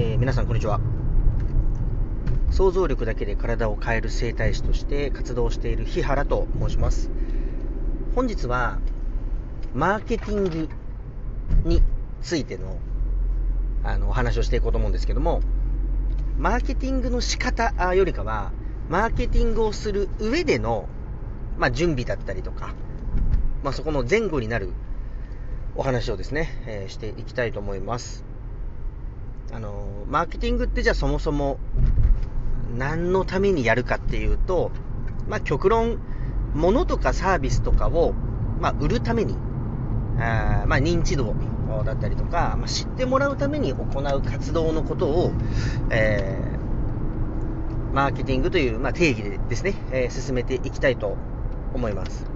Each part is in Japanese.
えー皆さんこんにちは。想像力だけで体を変える整体師として活動している日原と申します。本日はマーケティングについてのあのお話をしていこうと思うんですけどもマーケティングの仕方よりかはマーケティングをする上での、まあ、準備だったりとか、まあ、そこの前後になるお話をですね、えーしていきたいと思います。あのマーケティングってじゃあそもそも何のためにやるかっていうと、まあ、極論物とかサービスとかを、まあ、売るためにあまあ、認知度だったりとか、まあ、知ってもらうために行う活動のことを、えーマーケティングという、まあ、定義でですね、えー進めていきたいと思います。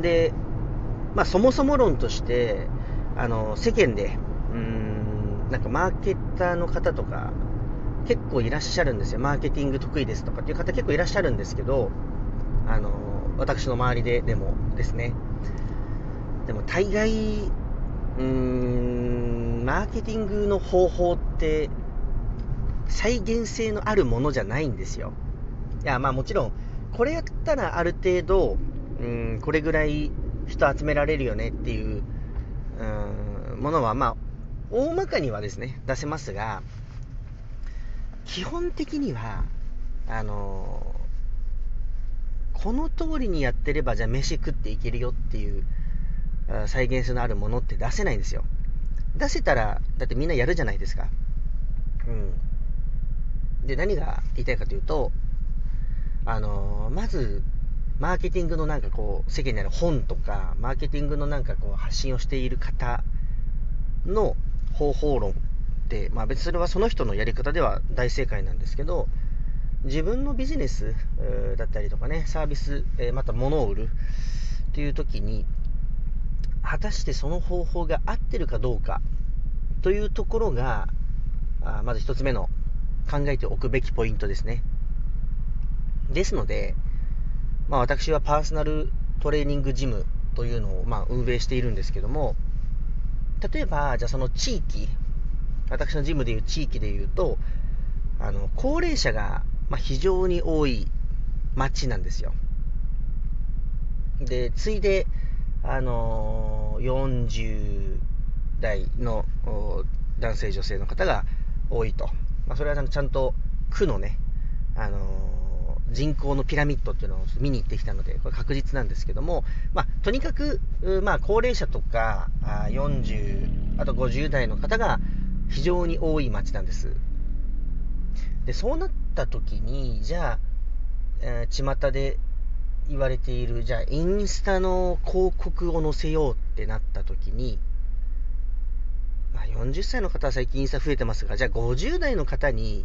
で、まあ、そもそも論としてあの世間でうんなんかマーケターの方とか結構いらっしゃるんですよ。マーケティング得意ですとかっていう方結構いらっしゃるんですけどあの私の周りででもですね。でも大概うーんマーケティングの方法って再現性のあるものじゃないんですよ。いやまあもちろんこれやったらある程度うんこれぐらい人集められるよねっていううんものはまあ大まかにはですね出せますが基本的にはあのこの通りにやってればじゃあ飯食っていけるよっていう再現性のあるものって出せないんですよ。出せたらだってみんなやるじゃないですか。うん。で何が言いたいかというとあのまずマーケティングのなんかこう世間にある本とかマーケティングのなんかこう発信をしている方の方法論って、まあ、別にそれはその人のやり方では大正解なんですけど自分のビジネスだったりとかねサービス、えまた物を売るっていう時に果たしてその方法が合ってるかどうかというところがあまず一つ目の考えておくべきポイントですね。ですので、まあ、私はパーソナルトレーニングジムというのを、まあ、運営しているんですけども例えばじゃあその地域私のジムでいう地域でいうとあの高齢者が、ま、非常に多い町なんですよ。でついであのー40代の男性女性の方が多いと、まあ、それはちゃんと区のね、あの人口のピラミッドっていうのを見に行ってきたのでこれ確実なんですけども、まあ、とにかく、まあ、高齢者とかあ40あと50代の方が非常に多い町なんです。でそうなった時にじゃあ、えー巷で言われているじゃあインスタの広告を載せようってなった時に、まあ、40歳の方は最近インスタ増えてますがじゃあ50代の方に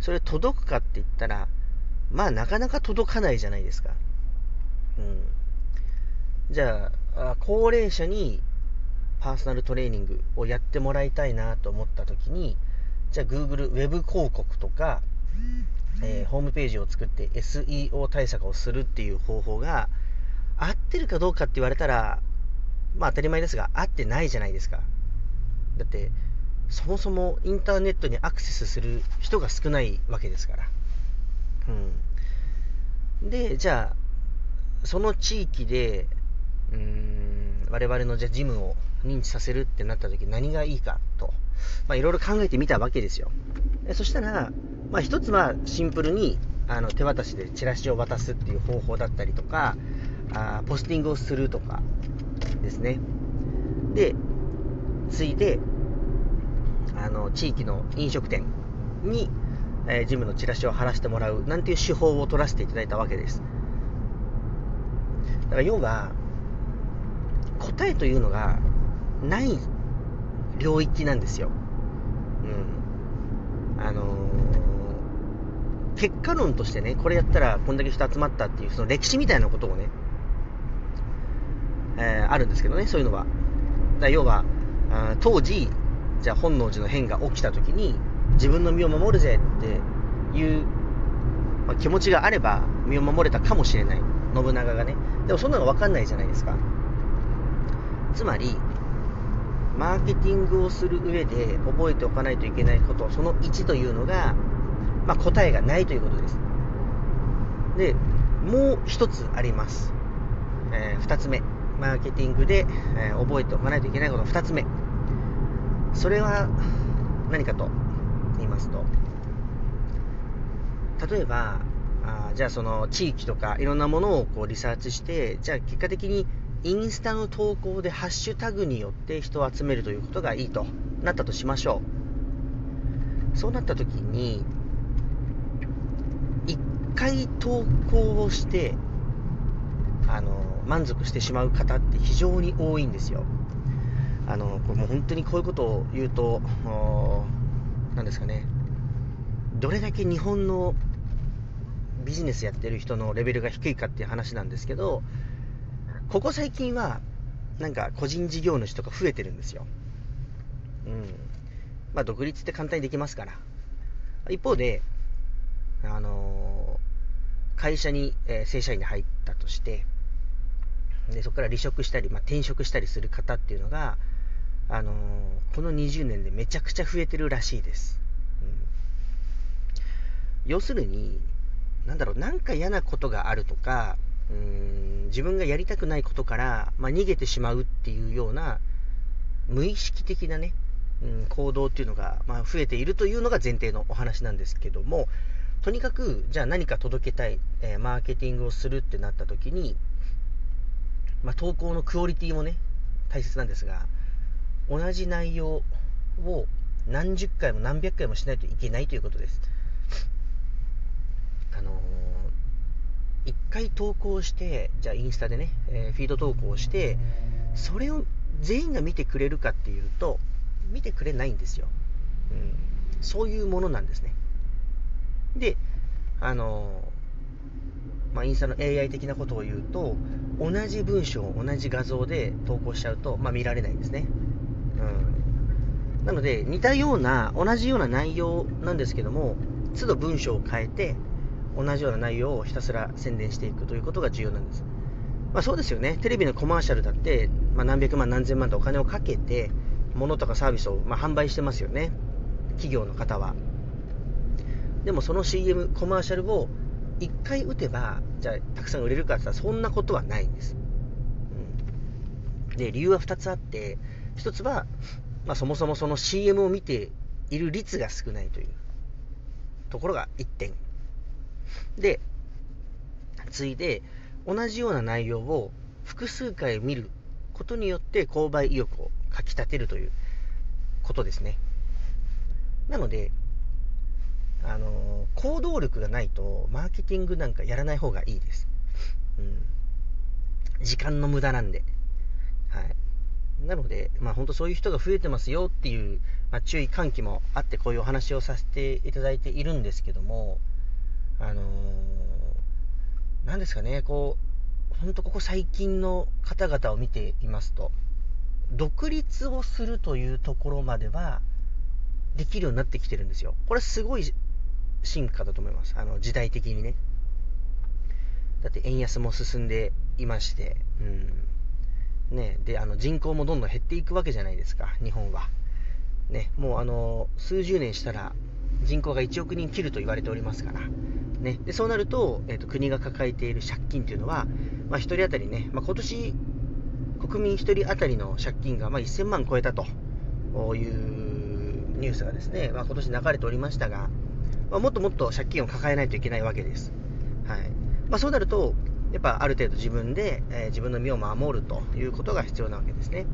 それ届くかって言ったらまあなかなか届かないじゃないですか。うん。じゃあ高齢者にパーソナルトレーニングをやってもらいたいなと思った時にじゃあ Google ウェブ広告とか、えーホームページを作って SEO 対策をするっていう方法が合ってるかどうかって言われたらまあ当たり前ですが合ってないじゃないですか。だってそもそもインターネットにアクセスする人が少ないわけですから。うん。でじゃあその地域でうーん我々のじゃあジムを認知させるってなった時何がいいかと、ま、いろいろ考えてみたわけですよ。そしたら、まあ、一つはシンプルにあの手渡しでチラシを渡すっていう方法だったりとかあポスティングをするとかですね。でついであの地域の飲食店に、えージムのチラシを貼らせてもらうなんていう手法を取らせていただいたわけですだから要は答えというのがない領域なんですよ。うん。あのー結果論としてね、これやったらこんだけ人集まったっていう、その歴史みたいなことをね、えーあるんですけどね、そういうのは。だから要は、あ当時、じゃあ本能寺の変が起きた時に、自分の身を守るぜっていう、まあ気持ちがあれば身を守れたかもしれない。信長がね。でもそんなの分かんないじゃないですか。つまり、マーケティングをする上で覚えておかないといけないことその1というのが、まあ、答えがないということですでもう1つあります、えー、2つ目マーケティングで、えー、覚えておかないといけないこと2つ目それは何かとますと。例えばあじゃあその地域とかいろんなものをこうリサーチしてじゃあ結果的にインスタの投稿でハッシュタグによって人を集めるということがいいとなったとしましょう。そうなった時に1回投稿をしてあの満足してしまう方って非常に多いんですよ。あのこれもう本当にこういうことを言うと何ですかね。どれだけ日本のビジネスやってる人のレベルが低いかっていう話なんですけどここ最近はなんか個人事業主とか増えてるんですよ。うん。まあ独立って簡単にできますから。一方であのー、会社に、えー、正社員に入ったとしてでそこから離職したり、まあ、転職したりする方っていうのが、あのー、この20年でめちゃくちゃ増えてるらしいです、要するになんだろうなんか嫌なことがあるとかうーん自分がやりたくないことから、まあ、逃げてしまうっていうような無意識的なね、うん、行動っていうのが、まあ、増えているというのが前提のお話なんですけどもとにかくじゃあ何か届けたい、えー、マーケティングをするってなった時にまあ、投稿のクオリティもね、大切なんですが、同じ内容を何十回も何百回もしないといけないということです。あのー、1回投稿して、じゃあインスタでね、えー、フィード投稿して、それを全員が見てくれるかっていうと、見てくれないんですよ。うん、そういうものなんですね。で、あのー、まあ、インスタの AI 的なことを言うと、同じ文章、同じ画像で投稿しちゃうと、まあ、見られないんですね。うん。なので、似たような、同じような内容なんですけども、都度文章を変えて、同じような内容をひたすら宣伝していくということが重要なんです。まあ、そうですよね。テレビのコマーシャルだって、まあ、何百万、何千万とお金をかけて、物とかサービスを、ま販売してますよね。企業の方は。でもその CM、コマーシャルを1回打てば、じゃあたくさん売れるかって言ったらそんなことはないんです。うん、で、理由は2つあって、1つは、まあ、そもそもその CM を見ている率が少ないというところが1点。で、次いで、同じような内容を複数回見ることによって購買意欲をかきたてるということですね。なので、あの行動力がないとマーケティングなんかやらない方がいいです、うん、時間の無駄なんで、はい、なので、まあ、本当そういう人が増えてますよっていう、まあ、注意喚起もあってこういうお話をさせていただいているんですけどもあのー、ですかねこう本当ここ最近の方々を見ていますと独立をするというところまではできるようになってきてるんですよ。これすごい進化だと思います。あの、時代的にね。だって円安も進んでいまして、うん。ね、で、あの、人口もどんどん減っていくわけじゃないですか、日本は。ね、もうあの、数十年したら人口が1億人切ると言われておりますから。ね、でそうなると,、えーと、国が抱えている借金というのは、まあ、1人当たりね、まあ、今年国民1人当たりの借金がまあ1000万超えたというニュースがですね、まあ、今年流れておりましたが、まあ、もっともっと借金を抱えないといけないわけです。はいまあ、そうなると、やっぱある程度自分で、えー、自分の身を守るということが必要なわけですね。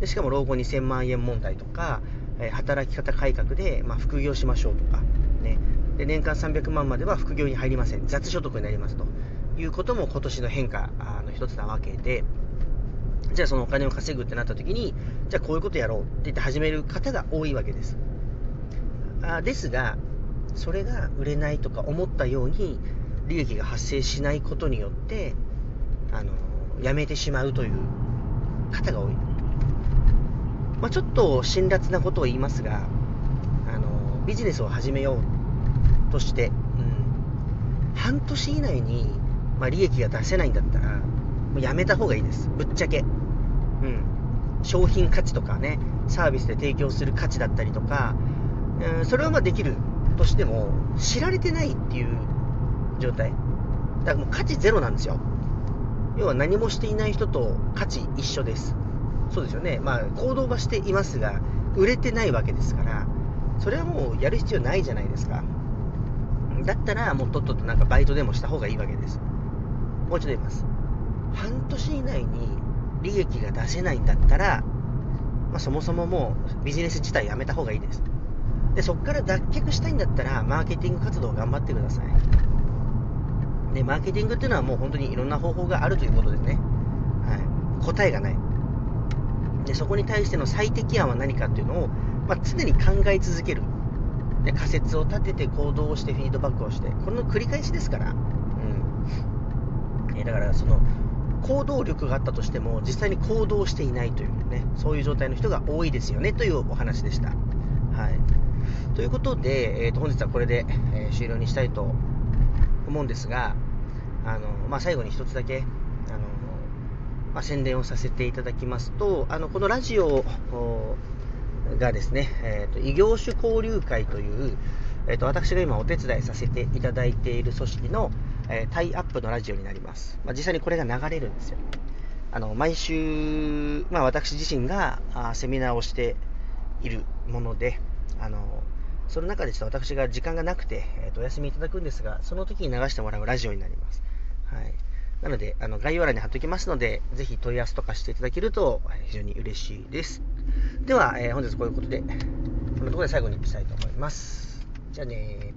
でしかも老後2000万円問題とか、えー、働き方改革で、まあ、副業しましょうとか、ね、で年間300万までは副業に入りません、雑所得になりますと。いうことも今年の変化の一つなわけで、じゃあそのお金を稼ぐってなった時に、じゃあこういうことやろうって言って始める方が多いわけです。あですが、それが売れないとか思ったように利益が発生しないことによってあのやめてしまうという方が多い、まあ、ちょっと辛辣なことを言いますがあのビジネスを始めようとして、うん、半年以内に、まあ、利益が出せないんだったらもうやめた方がいいですぶっちゃけ、うん、商品価値とかね、サービスで提供する価値だったりとか、うん、それはまあできるとしても、知られてないっていう状態。だからもう価値ゼロなんですよ。要は何もしていない人と価値一緒です。そうですよね。まあ、行動はしていますが、売れてないわけですから、それはもうやる必要ないじゃないですか。だったら、もうとっととなんかバイトでもした方がいいわけです。もう一度言います。半年以内に利益が出せないんだったら、まあ、そもそももうビジネス自体やめた方がいいです。で、そこから脱却したいんだったら、マーケティング活動を頑張ってください。で、マーケティングっていうのはもう本当にいろんな方法があるということですね。はい。答えがない。で、そこに対しての最適案は何かっていうのを、まあ、常に考え続ける。で、仮説を立てて行動をしてフィードバックをして、これの繰り返しですから。うん。えだから、その、行動力があったとしても、実際に行動していないというね、そういう状態の人が多いですよねというお話でした。はい。ということで、えー、と本日はこれで、えー、終了にしたいと思うんですが、あのまあ、最後に一つだけ、あのまあ、宣伝をさせていただきますと、あのこのラジオをがですね、えーと、異業種交流会という、えーと、私が今お手伝いさせていただいている組織の、えー、タイアップのラジオになります。まあ、実際にこれが流れるんですよ。あの毎週、まあ、私自身があセミナーをしているもので、あのその中でちょっと私が時間がなくて、えーと、お休みいただくんですが、その時に流してもらうラジオになります。はい、なので、あの概要欄に貼っておきますので、ぜひ問い合わせとかしていただけると非常に嬉しいです。では、えー、本日こういうことで、このところで最後にしたいと思います。じゃあね